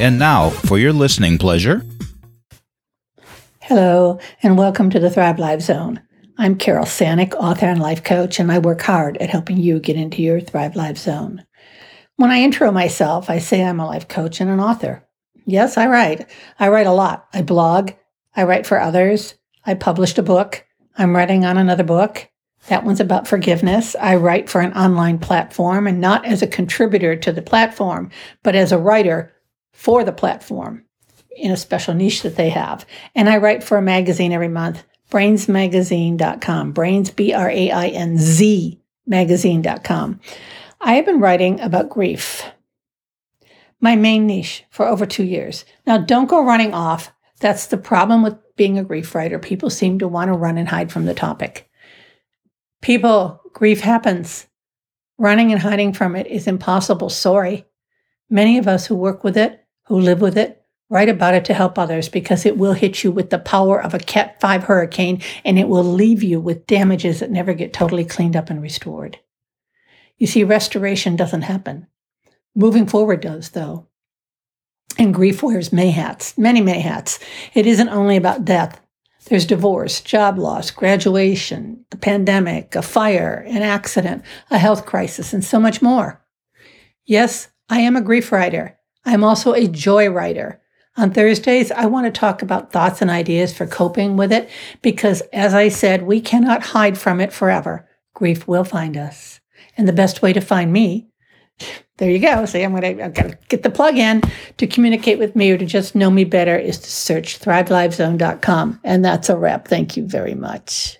And now, for your listening pleasure. Hello, and welcome to the Thrive Life Zone. I'm Carol Sanick, author and life coach, and I work hard at helping you get into your Thrive Life Zone. When I intro myself, I say I'm a life coach and an author. Yes, I write. I write a lot. I blog. I write for others. I published a book. I'm writing on another book. That one's about forgiveness. I write for an online platform and not as a contributor to the platform, but as a writer for the platform in a special niche that they have. And I write for a magazine every month, brainzmagazine.com, brainz, B R A I N Z magazine.com. I have been writing about grief, my main niche, for over two years. Now, don't go running off. That's the problem with being a grief writer. People seem to want to run and hide from the topic. People, grief happens. Running and hiding from it is impossible. Sorry. Many of us who work with it, who live with it, write about it to help others because it will hit you with the power of a Cat 5 hurricane and it will leave you with damages that never get totally cleaned up and restored. You see, restoration doesn't happen. Moving forward does, though. And grief wears many hats, many, many hats. It isn't only about death, there's divorce, job loss, graduation, the pandemic, a fire, an accident, a health crisis, and so much more. Yes, I am a grief writer. I'm also a joy writer. On Thursdays, I want to talk about thoughts and ideas for coping with it because, as I said, we cannot hide from it forever. Grief will find us. And the best way to find me there you go. See, I'm going to get the plug in to communicate with me or to just know me better is to search thrivelifezone.com. And that's a wrap. Thank you very much.